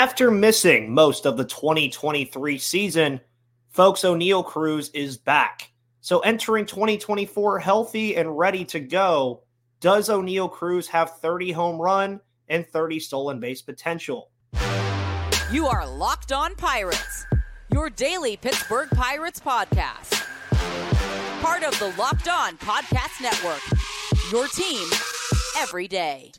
After missing most of the 2023 season, folks, Oneil Cruz is back. So entering 2024 healthy and ready to go, does Oneil Cruz have 30 home run and 30 stolen base potential? You are Locked On Pirates, your daily Pittsburgh Pirates podcast. Part of the Locked On Podcast Network, your team every day.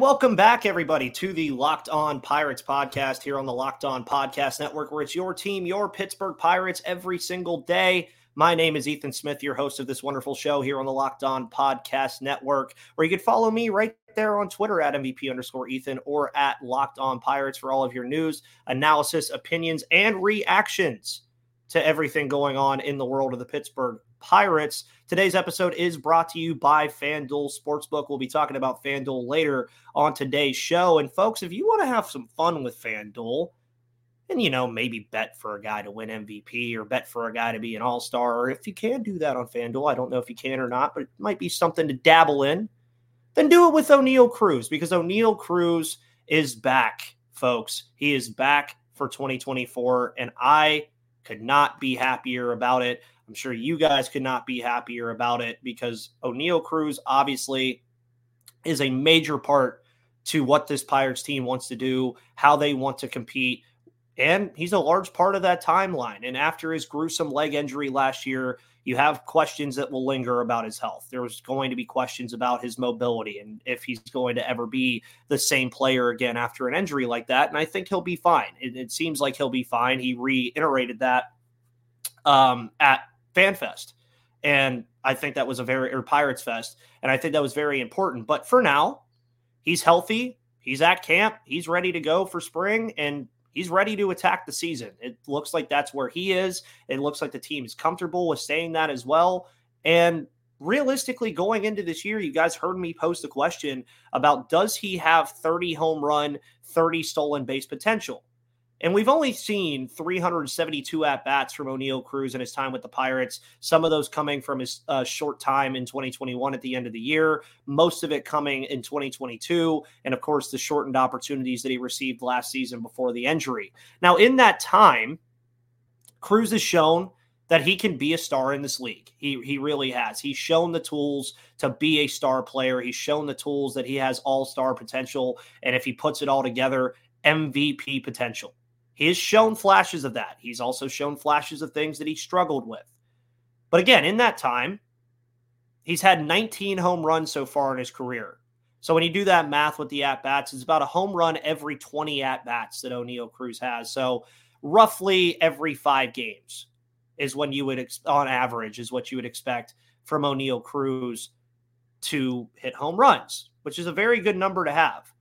Welcome back, everybody, to the Locked On Pirates podcast here on the Locked On Podcast Network, where it's your team, your Pittsburgh Pirates, every single day. My name is Ethan Smith, your host of this wonderful show here on the Locked On Podcast Network, where you can follow me right there on Twitter at MVP underscore Ethan or at Locked On Pirates for all of your news, analysis, opinions, and reactions to everything going on in the world of the Pittsburgh Pirates. Today's episode is brought to you by FanDuel Sportsbook. We'll be talking about FanDuel later on today's show. And folks, if you want to have some fun with FanDuel, and you know, maybe bet for a guy to win MVP or bet for a guy to be an all star, or if you can do that on FanDuel, I don't know if you can or not, but it might be something to dabble in. Then do it with Oneil Cruz because Oneil Cruz is back, folks. He is back for 2024, and I could not be happier about it. I'm sure you guys could not be happier about it because Oneil Cruz obviously is a major part to what this Pirates team wants to do, how they want to compete. And he's a large part of that timeline. And after his gruesome leg injury last year, you have questions that will linger about his health. There's going to be questions about his mobility and if he's going to ever be the same player again after an injury like that. And I think he'll be fine. It, it seems like he'll be fine. He reiterated that um, at FanFest. And I think that was a very, or Pirates Fest. And I think that was very important. But for now, he's healthy. He's at camp. He's ready to go for spring and he's ready to attack the season. It looks like that's where he is. It looks like the team is comfortable with saying that as well. And realistically, going into this year, you guys heard me post a question about does he have 30 home run, 30 stolen base potential? And we've only seen 372 at bats from Oneil Cruz in his time with the Pirates. Some of those coming from his uh, short time in 2021 at the end of the year, most of it coming in 2022. And of course, the shortened opportunities that he received last season before the injury. Now, in that time, Cruz has shown that he can be a star in this league. He he really has. He's shown the tools to be a star player. He's shown the tools that he has all-star potential and if he puts it all together, MVP potential. He has shown flashes of that. He's also shown flashes of things that he struggled with. But again, in that time, he's had 19 home runs so far in his career. So when you do that math with the at bats, it's about a home run every 20 at bats that Oneil Cruz has. So roughly every five games is when you would, on average, is what you would expect from Oneil Cruz to hit home runs, which is a very good number to have.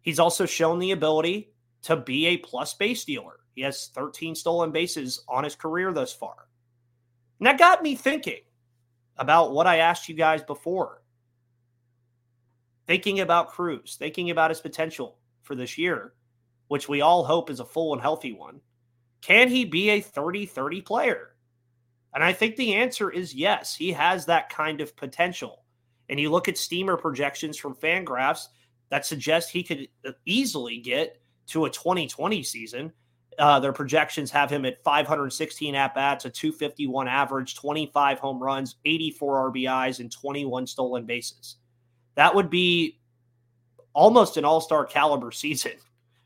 He's also shown the ability to be a plus base stealer. He has 13 stolen bases on his career thus far. And that got me thinking about what I asked you guys before. Thinking about Cruz, thinking about his potential for this year, which we all hope is a full and healthy one. Can he be a 30 30 player? And I think the answer is yes. He has that kind of potential. And you look at steamer projections from Fangraphs that suggest he could easily get to a 2020 season. Uh, their projections have him at 516 at bats, a 251 average, 25 home runs, 84 RBIs, and 21 stolen bases. That would be almost an all star caliber season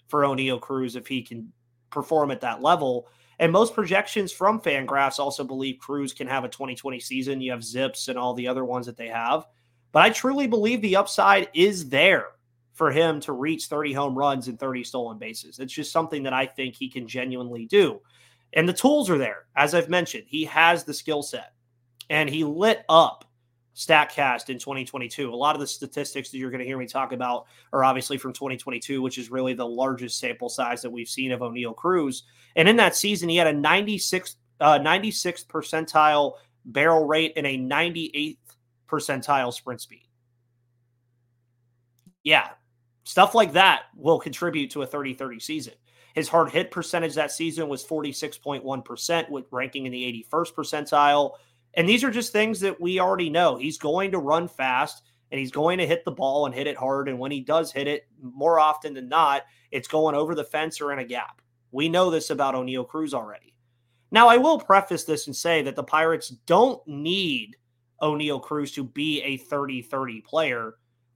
for Oneil Cruz if he can perform at that level. And most projections from Fangraphs also believe Cruz can have a 2020 season. You have ZiPS and all the other ones that they have. But I truly believe the upside is there for him to reach 30 home runs and 30 stolen bases. It's just something that I think he can genuinely do. And the tools are there. As I've mentioned, he has the skill set and he lit up StatCast in 2022. A lot of the statistics that you're going to hear me talk about are obviously from 2022, which is really the largest sample size that we've seen of Oneil Cruz. And in that season, he had a 96 uh, 96th percentile barrel rate and a 98th percentile sprint speed. Yeah, Stuff like that will contribute to a 30 30 season. His hard hit percentage that season was 46.1%, with ranking in the 81st percentile. And these are just things that we already know. He's going to run fast and he's going to hit the ball and hit it hard. And when he does hit it, more often than not, it's going over the fence or in a gap. We know this about Oneil Cruz already. Now, I will preface this and say that the Pirates don't need Oneil Cruz to be a 30 30 player.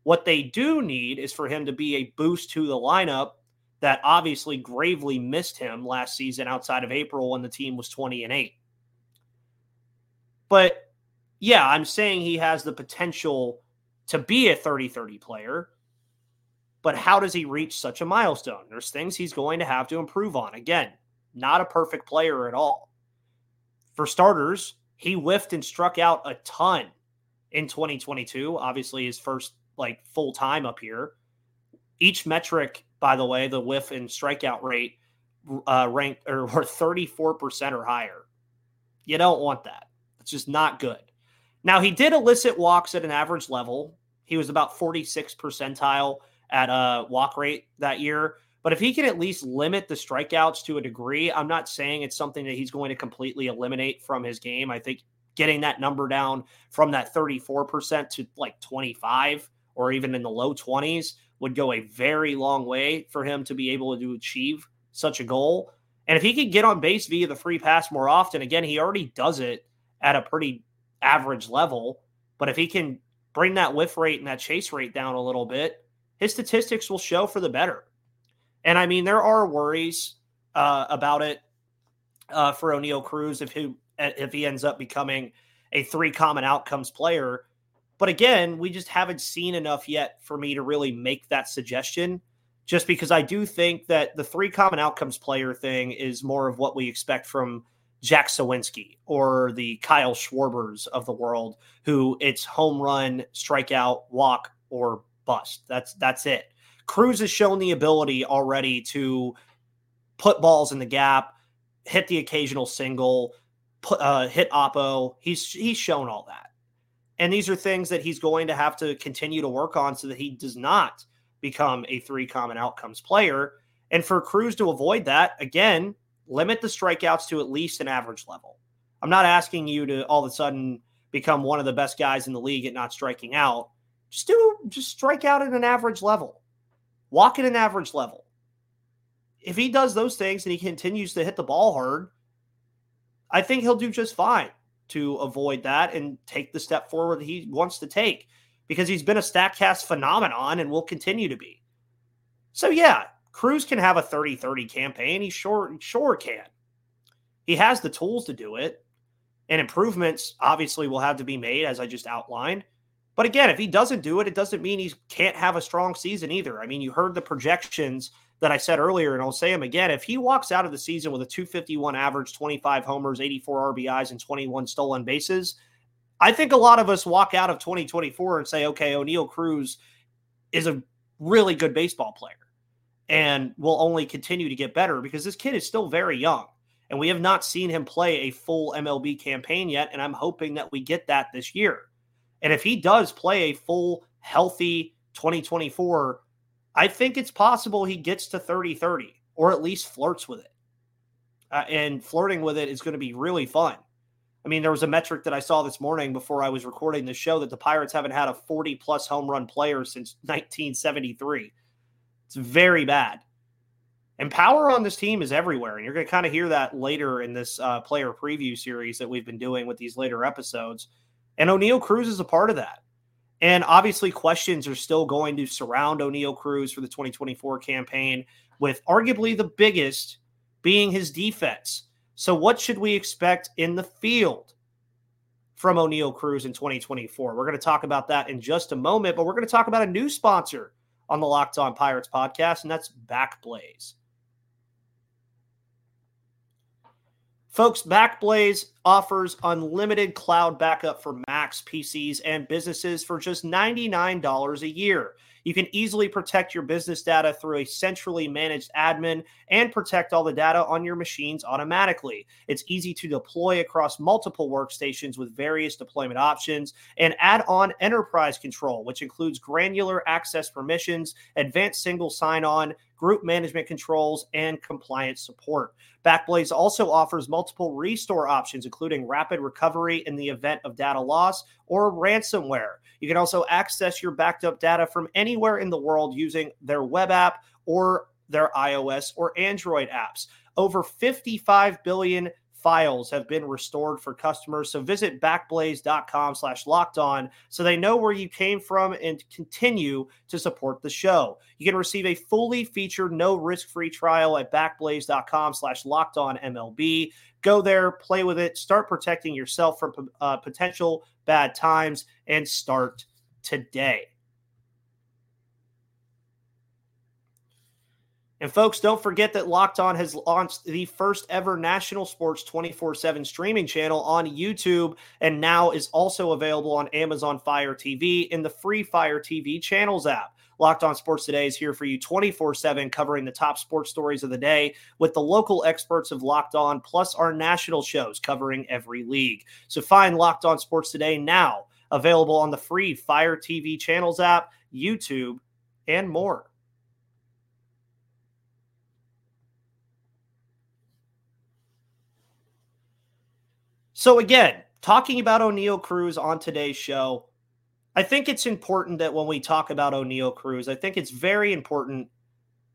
What they do need is for him to be a boost to the lineup that obviously gravely missed him last season outside of April when the team was 20 and 8. But yeah, I'm saying he has the potential to be a 30 30 player. But how does he reach such a milestone? There's things he's going to have to improve on. Again, not a perfect player at all. For starters, he whiffed and struck out a ton in 2022. Obviously, his first like full time up here. Each metric, by the way, the whiff and strikeout rate uh, ranked or were 34% or higher. You don't want that. It's just not good. Now, he did elicit walks at an average level. He was about 46 percentile at a walk rate that year. But if he can at least limit the strikeouts to a degree, I'm not saying it's something that he's going to completely eliminate from his game. I think getting that number down from that 34% to like 25 or even in the low 20s would go a very long way for him to be able to achieve such a goal. And if he could get on base via the free pass more often, again, he already does it at a pretty average level. But if he can bring that whiff rate and that chase rate down a little bit, his statistics will show for the better. And I mean, there are worries uh, about it uh, for Oneil Cruz if he if he ends up becoming a three common outcomes player. But again, we just haven't seen enough yet for me to really make that suggestion. Just because I do think that the three common outcomes player thing is more of what we expect from Jack Suwinski or the Kyle Schwarbers of the world, who it's home run, strikeout, walk, or bust. That's that's it. Cruz has shown the ability already to put balls in the gap, hit the occasional single, put, uh, hit oppo. He's he's shown all that, and these are things that he's going to have to continue to work on so that he does not become a three common outcomes player. And for Cruz to avoid that, again, limit the strikeouts to at least an average level. I'm not asking you to all of a sudden become one of the best guys in the league at not striking out. Just do just strike out at an average level. Walk at an average level. If he does those things and he continues to hit the ball hard, I think he'll do just fine to avoid that and take the step forward he wants to take because he's been a StatCast phenomenon and will continue to be. So yeah, Cruz can have a 30-30 campaign. He sure sure can. He has the tools to do it. And improvements obviously will have to be made as I just outlined. But again, if he doesn't do it, it doesn't mean he can't have a strong season either. I mean, you heard the projections that I said earlier, and I'll say him again. If he walks out of the season with a 251 average, 25 homers, 84 RBIs, and 21 stolen bases, I think a lot of us walk out of 2024 and say, okay, Oneil Cruz is a really good baseball player and will only continue to get better because this kid is still very young. And we have not seen him play a full MLB campaign yet. And I'm hoping that we get that this year. And if he does play a full, healthy 2024, I think it's possible he gets to 30 30 or at least flirts with it. Uh, and flirting with it is going to be really fun. I mean, there was a metric that I saw this morning before I was recording the show that the Pirates haven't had a 40 plus home run player since 1973. It's very bad. And power on this team is everywhere. And you're going to kind of hear that later in this uh, player preview series that we've been doing with these later episodes. And Oneil Cruz is a part of that. And obviously, questions are still going to surround Oneil Cruz for the 2024 campaign, with arguably the biggest being his defense. So, what should we expect in the field from Oneil Cruz in 2024? We're going to talk about that in just a moment, but we're going to talk about a new sponsor on the Locked On Pirates podcast, and that's Backblaze. Folks, Backblaze offers unlimited cloud backup for Macs, PCs, and businesses for just $99 a year. You can easily protect your business data through a centrally managed admin and protect all the data on your machines automatically. It's easy to deploy across multiple workstations with various deployment options and add on enterprise control, which includes granular access permissions, advanced single sign on, group management controls, and compliance support. Backblaze also offers multiple restore options, including rapid recovery in the event of data loss or ransomware. You can also access your backed up data from anywhere in the world using their web app or their iOS or Android apps. Over 55 billion files have been restored for customers. So visit backblaze.com slash locked on so they know where you came from and continue to support the show. You can receive a fully featured, no risk-free trial at backblaze.com slash locked on MLB. Go there, play with it, start protecting yourself from uh, potential bad times, and start today. And folks, don't forget that Locked On has launched the first ever national sports 24 7 streaming channel on YouTube and now is also available on Amazon Fire TV in the free Fire TV channels app. Locked On Sports Today is here for you 24 7, covering the top sports stories of the day with the local experts of Locked On, plus our national shows covering every league. So find Locked On Sports Today now, available on the free Fire TV channels app, YouTube, and more. So, again, talking about Oneil Cruz on today's show, I think it's important that when we talk about Oneil Cruz, I think it's very important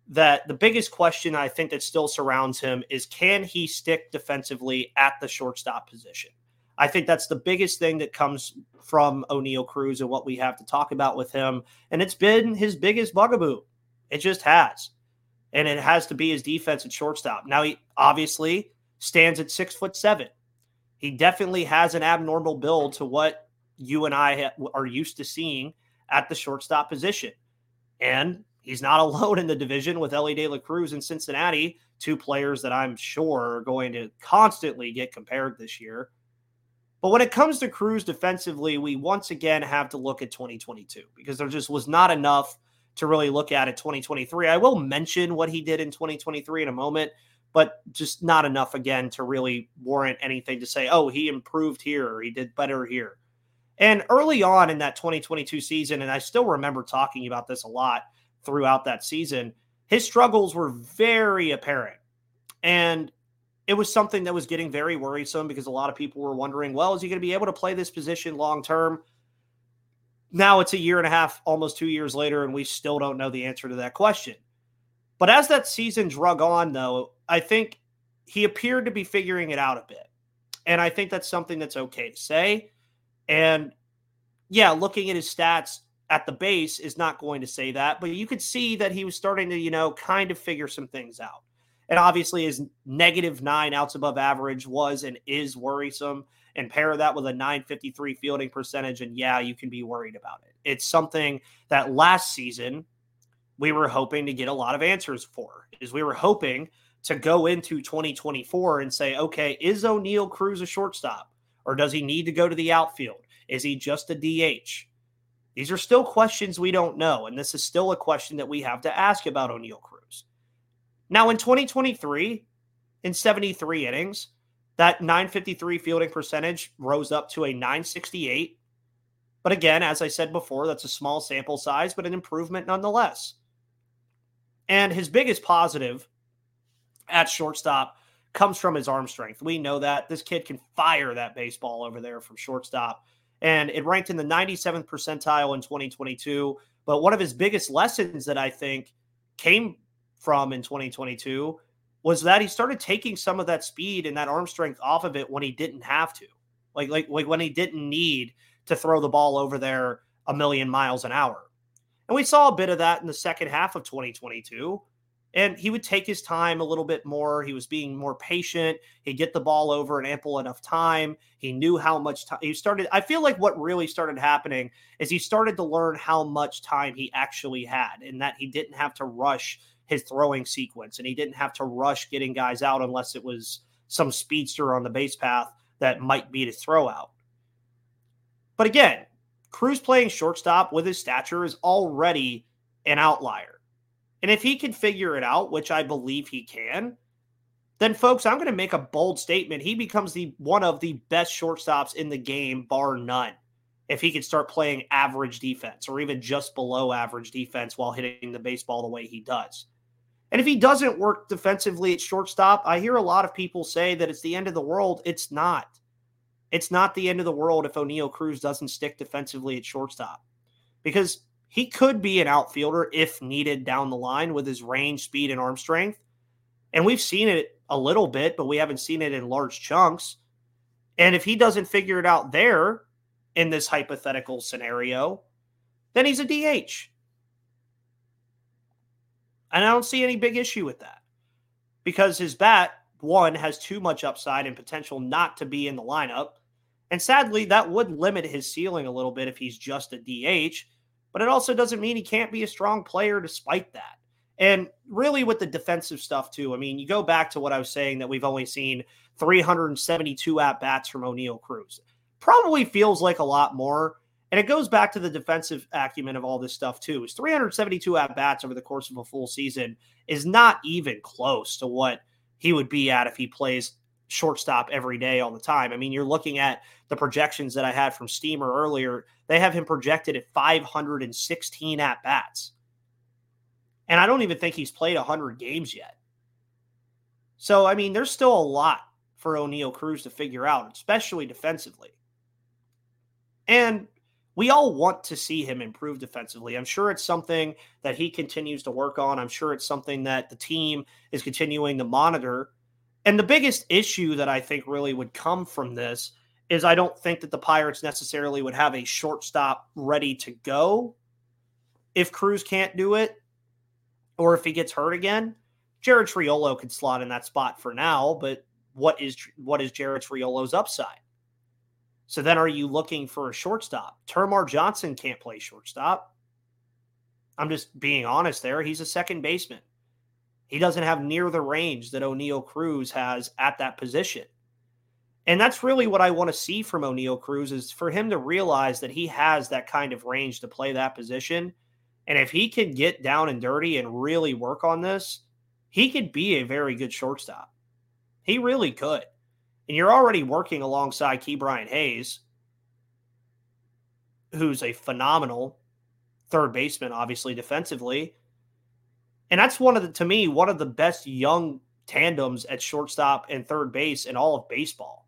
that the biggest question I think that still surrounds him is can he stick defensively at the shortstop position? I think that's the biggest thing that comes from Oneil Cruz and what we have to talk about with him. And it's been his biggest bugaboo. It just has. And it has to be his defense at shortstop. Now, he obviously stands at six foot seven he definitely has an abnormal build to what you and I ha- are used to seeing at the shortstop position. And he's not alone in the division with Elly De La Cruz in Cincinnati, two players that I'm sure are going to constantly get compared this year. But when it comes to Cruz defensively, we once again have to look at 2022 because there just was not enough to really look at at 2023. I will mention what he did in 2023 in a moment, but just not enough again to really warrant anything to say, oh, he improved here or he did better here. And early on in that 2022 season, and I still remember talking about this a lot throughout that season, his struggles were very apparent. And it was something that was getting very worrisome because a lot of people were wondering, well, is he going to be able to play this position long term? Now it's a year and a half, almost two years later, and we still don't know the answer to that question. But as that season drug on, though, I think he appeared to be figuring it out a bit. And I think that's something that's okay to say. And yeah, looking at his stats at the base is not going to say that, but you could see that he was starting to, you know, kind of figure some things out. And obviously, his negative nine outs above average was and is worrisome. And pair that with a 953 fielding percentage, and yeah, you can be worried about it. It's something that last season we were hoping to get a lot of answers for. Is we were hoping to go into 2024 and say, okay, is Oneil Cruz a shortstop or does he need to go to the outfield? Is he just a DH? These are still questions we don't know. And this is still a question that we have to ask about Oneil Cruz. Now, in 2023, in 73 innings, that 953 fielding percentage rose up to a 968. But again, as I said before, that's a small sample size, but an improvement nonetheless. And his biggest positive at shortstop comes from his arm strength. We know that this kid can fire that baseball over there from shortstop. And it ranked in the 97th percentile in 2022. But one of his biggest lessons that I think came from in 2022 was that he started taking some of that speed and that arm strength off of it when he didn't have to. Like, like, like when he didn't need to throw the ball over there a million miles an hour. And we saw a bit of that in the second half of 2022 and he would take his time a little bit more. He was being more patient. He'd get the ball over in ample enough time. He knew how much time he started. I feel like what really started happening is he started to learn how much time he actually had and that he didn't have to rush his throwing sequence and he didn't have to rush getting guys out unless it was some speedster on the base path that might be to throw out. But again, Cruz playing shortstop with his stature is already an outlier. And if he can figure it out, which I believe he can, then folks, I'm going to make a bold statement. He becomes the one of the best shortstops in the game, bar none. If he can start playing average defense or even just below average defense while hitting the baseball the way he does. And if he doesn't work defensively at shortstop, I hear a lot of people say that it's the end of the world. It's not. It's not the end of the world if Oneil Cruz doesn't stick defensively at shortstop because he could be an outfielder if needed down the line with his range, speed, and arm strength. And we've seen it a little bit, but we haven't seen it in large chunks. And if he doesn't figure it out there in this hypothetical scenario, then he's a DH. And I don't see any big issue with that because his bat, one, has too much upside and potential not to be in the lineup. And sadly, that would limit his ceiling a little bit if he's just a DH, but it also doesn't mean he can't be a strong player despite that. And really, with the defensive stuff, too, I mean, you go back to what I was saying that we've only seen 372 at bats from Oneil Cruz. Probably feels like a lot more and it goes back to the defensive acumen of all this stuff, too. Is 372 at bats over the course of a full season is not even close to what he would be at if he plays shortstop every day all the time. I mean, you're looking at the projections that I had from Steamer earlier. They have him projected at 516 at bats. And I don't even think he's played 100 games yet. So, I mean, there's still a lot for Oneil Cruz to figure out, especially defensively. And we all want to see him improve defensively. I'm sure it's something that he continues to work on. I'm sure it's something that the team is continuing to monitor. And the biggest issue that I think really would come from this is I don't think that the Pirates necessarily would have a shortstop ready to go if Cruz can't do it or if he gets hurt again. Jared Triolo could slot in that spot for now, but what is what is Jared Triolo's upside? So then are you looking for a shortstop? Termarr Johnson can't play shortstop. I'm just being honest there. He's a second baseman. He doesn't have near the range that Oneil Cruz has at that position. And that's really what I want to see from Oneil Cruz is for him to realize that he has that kind of range to play that position. And if he can get down and dirty and really work on this, he could be a very good shortstop. He really could and you're already working alongside Ke'Bryan Hayes, who's a phenomenal third baseman, obviously defensively. And that's one of the, to me, one of the best young tandems at shortstop and third base in all of baseball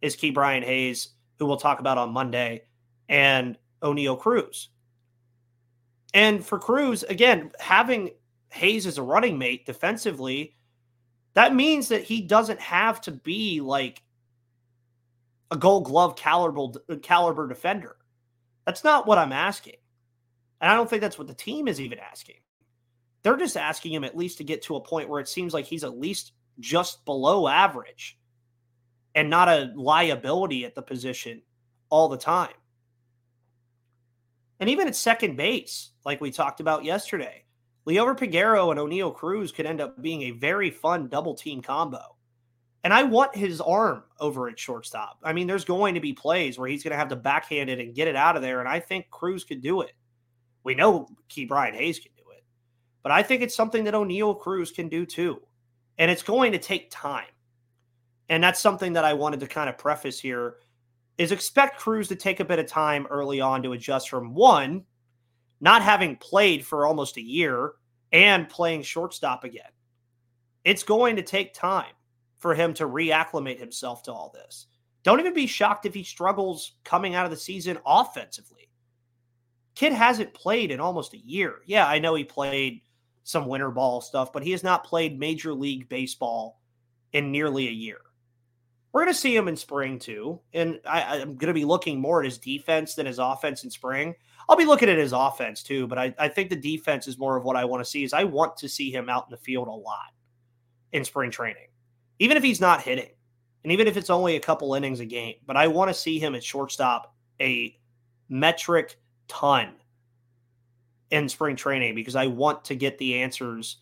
is Ke'Bryan Hayes, who we'll talk about on Monday, and Oneil Cruz. And for Cruz, again, having Hayes as a running mate defensively that means that he doesn't have to be like a gold glove caliber, caliber defender. That's not what I'm asking. And I don't think that's what the team is even asking. They're just asking him at least to get to a point where it seems like he's at least just below average and not a liability at the position all the time. And even at second base, like we talked about yesterday, Liover Peguero and Oneil Cruz could end up being a very fun double team combo. And I want his arm over at shortstop. I mean, there's going to be plays where he's going to have to backhand it and get it out of there. And I think Cruz could do it. We know Ke'Bryan Hayes can. But I think it's something that Oneil Cruz can do too. And it's going to take time. And that's something that I wanted to kind of preface here is expect Cruz to take a bit of time early on to adjust from one, not having played for almost a year and playing shortstop again. It's going to take time for him to reacclimate himself to all this. Don't even be shocked if he struggles coming out of the season offensively. Kid hasn't played in almost a year. Yeah, I know he played some winter ball stuff, but he has not played Major League Baseball in nearly a year. We're going to see him in spring too. And I, am going to be looking more at his defense than his offense in spring. I'll be looking at his offense too, but I, I think the defense is more of what I want to see. Is I want to see him out in the field a lot in spring training, even if he's not hitting, and even if it's only a couple innings a game. But I want to see him at shortstop a metric ton in spring training because I want to get the answers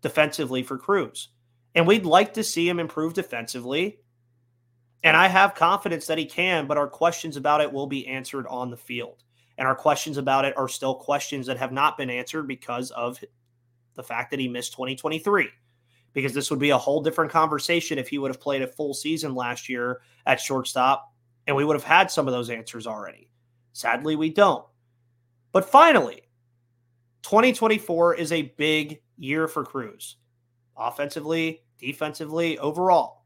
defensively for Cruz. And we'd like to see him improve defensively. And I have confidence that he can, but our questions about it will be answered on the field. And our questions about it are still questions that have not been answered because of the fact that he missed 2023. Because this would be a whole different conversation if he would have played a full season last year at shortstop, and we would have had some of those answers already. Sadly, we don't. But finally, 2024 is a big year for Cruz, offensively, defensively, overall.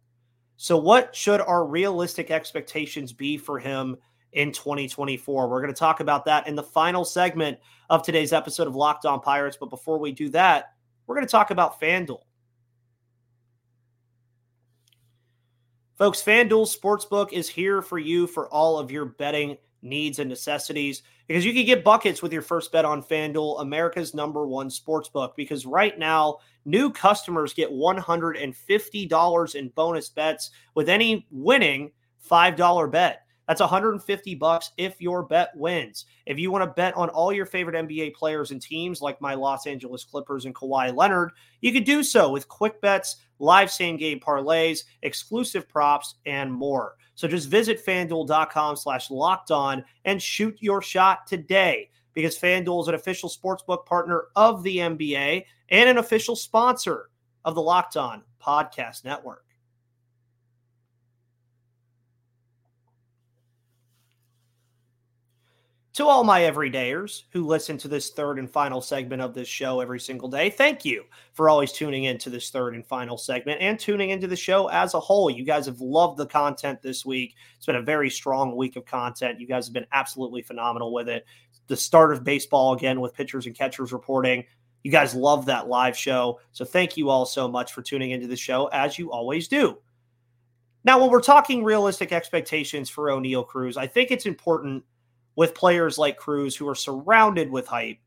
So, what should our realistic expectations be for him in 2024? We're going to talk about that in the final segment of today's episode of Locked On Pirates. But before we do that, we're going to talk about FanDuel. Folks, FanDuel Sportsbook is here for you for all of your betting needs and necessities because you can get buckets with your first bet on FanDuel, America's number one sportsbook. Because right now, new customers get $150 in bonus bets with any winning $5 bet. That's 150 bucks if your bet wins. If you want to bet on all your favorite NBA players and teams like my Los Angeles Clippers and Kawhi Leonard, you can do so with quick bets, live same game parlays, exclusive props, and more. So just visit fanduel.com slash locked on and shoot your shot today because FanDuel is an official sportsbook partner of the NBA and an official sponsor of the Locked On Podcast Network. To all my everydayers who listen to this third and final segment of this show every single day, thank you for always tuning into this third and final segment and tuning into the show as a whole. You guys have loved the content this week. It's been a very strong week of content. You guys have been absolutely phenomenal with it. The start of baseball again with pitchers and catchers reporting. You guys love that live show. So thank you all so much for tuning into the show as you always do. Now, when we're talking realistic expectations for Oneil Cruz, I think it's important – with players like Cruz who are surrounded with hype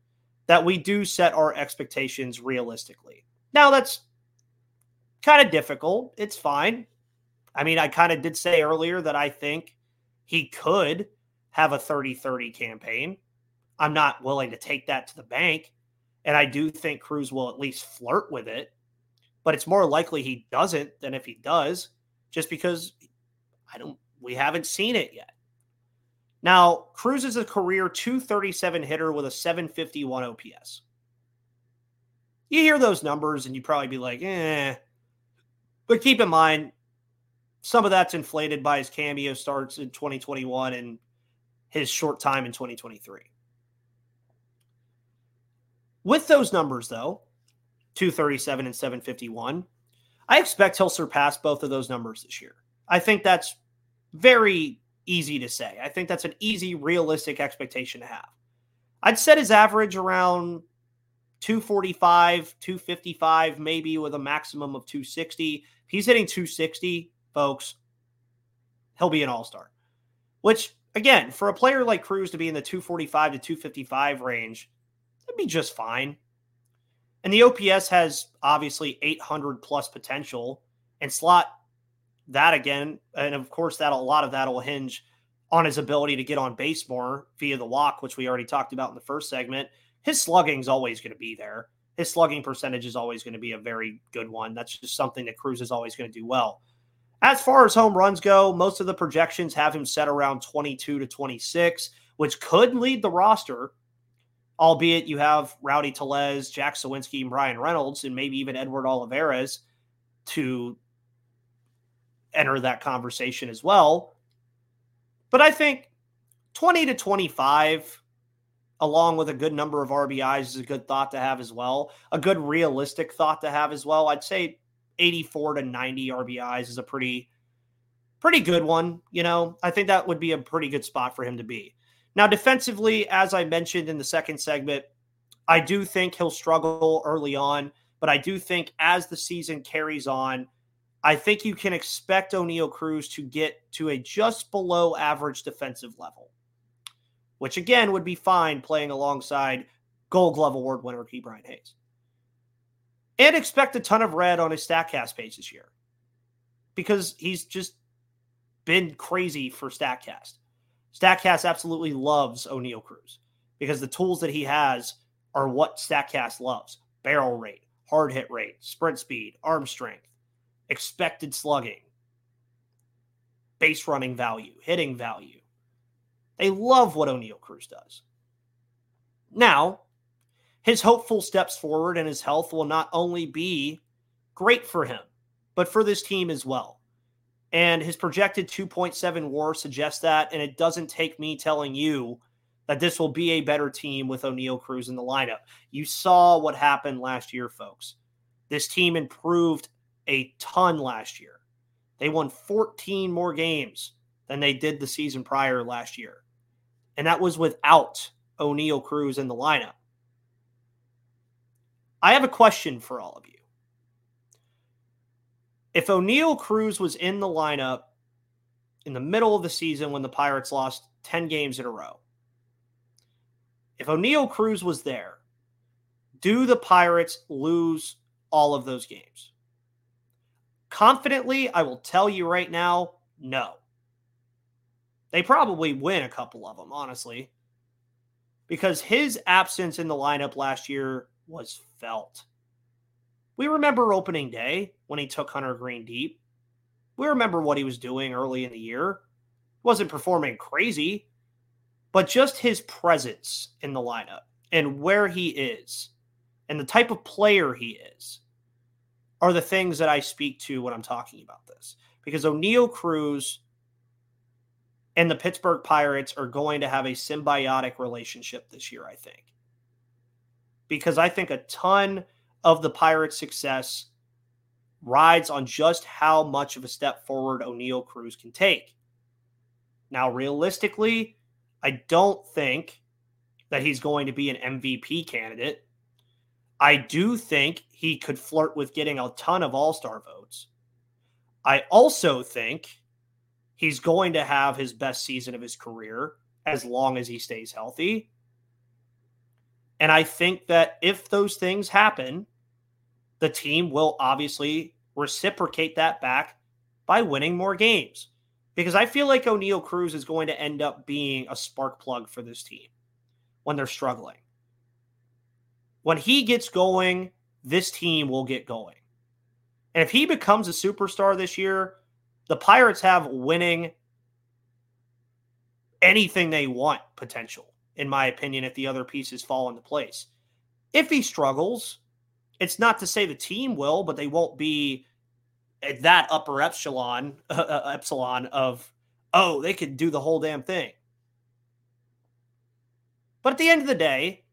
that we do set our expectations realistically. Now that's kind of difficult. It's fine. I mean, I kind of did say earlier that I think he could have a 30 30 campaign. I'm not willing to take that to the bank. And I do think Cruz will at least flirt with it, but it's more likely he doesn't than if he does, just because I don't, we haven't seen it yet. Now, Cruz is a career 237 hitter with a 751 OPS. You hear those numbers and you probably be like, eh. But keep in mind, some of that's inflated by his cameo starts in 2021 and his short time in 2023. With those numbers, though, 237 and 751, I expect he'll surpass both of those numbers this year. I think that's very easy to say. I think that's an easy, realistic expectation to have. I'd set his average around 245, 255, maybe with a maximum of 260. If he's hitting 260, folks, he'll be an all star. Which, again, for a player like Cruz to be in the 245 to 255 range, that'd be just fine. And the OPS has obviously 800 plus potential. And slot that again, and of course, that a lot of that will hinge on his ability to get on base more via the walk, which we already talked about in the first segment. His slugging is always going to be there. His slugging percentage is always going to be a very good one. That's just something that Cruz is always going to do well. As far as home runs go, most of the projections have him set around 22 to 26, which could lead the roster, albeit you have Rowdy Tellez, Jack Suwinski, and Bryan Reynolds, and maybe even Edward Olivares to enter that conversation as well. But I think 20 to 25, along with a good number of RBIs, is a good thought to have as well. A good realistic thought to have as well. I'd say 84 to 90 RBIs is a pretty, pretty good one. You know, I think that would be a pretty good spot for him to be. Now, defensively, as I mentioned in the second segment, I do think he'll struggle early on, but I do think as the season carries on, I think you can expect Oneil Cruz to get to a just below average defensive level, which again would be fine playing alongside Gold Glove Award winner Ke'Bryan Hayes. And expect a ton of red on his StatCast page this year because he's just been crazy for StatCast. StatCast absolutely loves Oneil Cruz because the tools that he has are what StatCast loves barrel rate, hard hit rate, sprint speed, arm strength expected slugging, base running value, hitting value. They love what Oneil Cruz does. Now, his hopeful steps forward and his health will not only be great for him, but for this team as well. And his projected 2.7 war suggests that. And it doesn't take me telling you that this will be a better team with Oneil Cruz in the lineup. You saw what happened last year, folks. This team improved a ton last year. They won 14 more games than they did the season prior last year. And that was without Oneil Cruz in the lineup. I have a question for all of you. If Oneil Cruz was in the lineup in the middle of the season when the Pirates lost 10 games in a row, if Oneil Cruz was there, do the Pirates lose all of those games? Confidently, I will tell you right now, no. They probably win a couple of them, honestly, because his absence in the lineup last year was felt. We remember opening day when he took Hunter Greene deep. We remember what he was doing early in the year. Wasn't performing crazy, but just his presence in the lineup and where he is and the type of player he is are the things that I speak to when I'm talking about this. Because Oneil Cruz and the Pittsburgh Pirates are going to have a symbiotic relationship this year, I think. Because I think a ton of the Pirates' success rides on just how much of a step forward Oneil Cruz can take. Now, realistically, I don't think that he's going to be an MVP candidate. I do think he could flirt with getting a ton of all star votes. I also think he's going to have his best season of his career as long as he stays healthy. And I think that if those things happen, the team will obviously reciprocate that back by winning more games. Because I feel like Oneil Cruz is going to end up being a spark plug for this team when they're struggling when he gets going, this team will get going. And if he becomes a superstar this year, the Pirates have winning anything they want potential, in my opinion, if the other pieces fall into place. If he struggles, it's not to say the team will, but they won't be at that upper epsilon uh, epsilon of oh they could do the whole damn thing. But at the end of the day,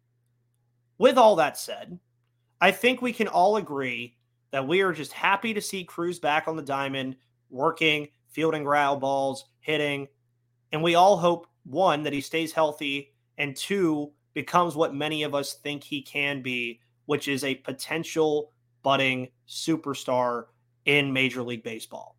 with all that said, I think we can all agree that we are just happy to see Cruz back on the diamond, working, fielding ground balls, hitting. And we all hope, one, that he stays healthy, and two, becomes what many of us think he can be, which is a potential budding superstar in Major League Baseball.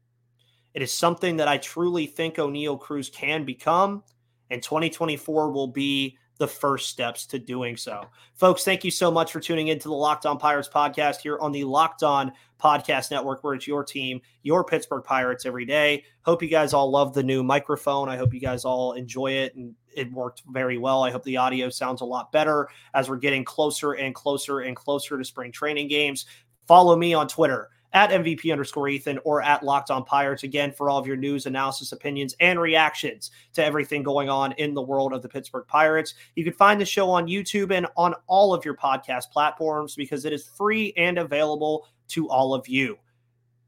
It is something that I truly think Oneil Cruz can become, and 2024 will be the first steps to doing so. Folks, thank you so much for tuning into the Locked On Pirates podcast here on the Locked On Podcast Network, where it's your team, your Pittsburgh Pirates every day. Hope you guys all love the new microphone. I hope you guys all enjoy it and it worked very well. I hope the audio sounds a lot better as we're getting closer and closer and closer to spring training games. Follow me on Twitter at MVP underscore Ethan or at Locked On Pirates again for all of your news, analysis, opinions, and reactions to everything going on in the world of the Pittsburgh Pirates. You can find the show on YouTube and on all of your podcast platforms because it is free and available to all of you.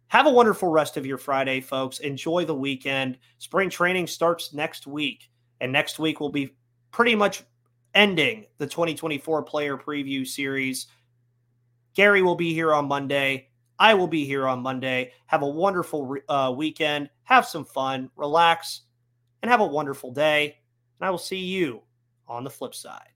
Have a wonderful rest of your Friday, folks. Enjoy the weekend. Spring training starts next week, and next week will be pretty much ending the 2024 player preview series. Gary will be here on Monday. I will be here on Monday. Have a wonderful uh, weekend. Have some fun, relax, and have a wonderful day. And I will see you on the flip side.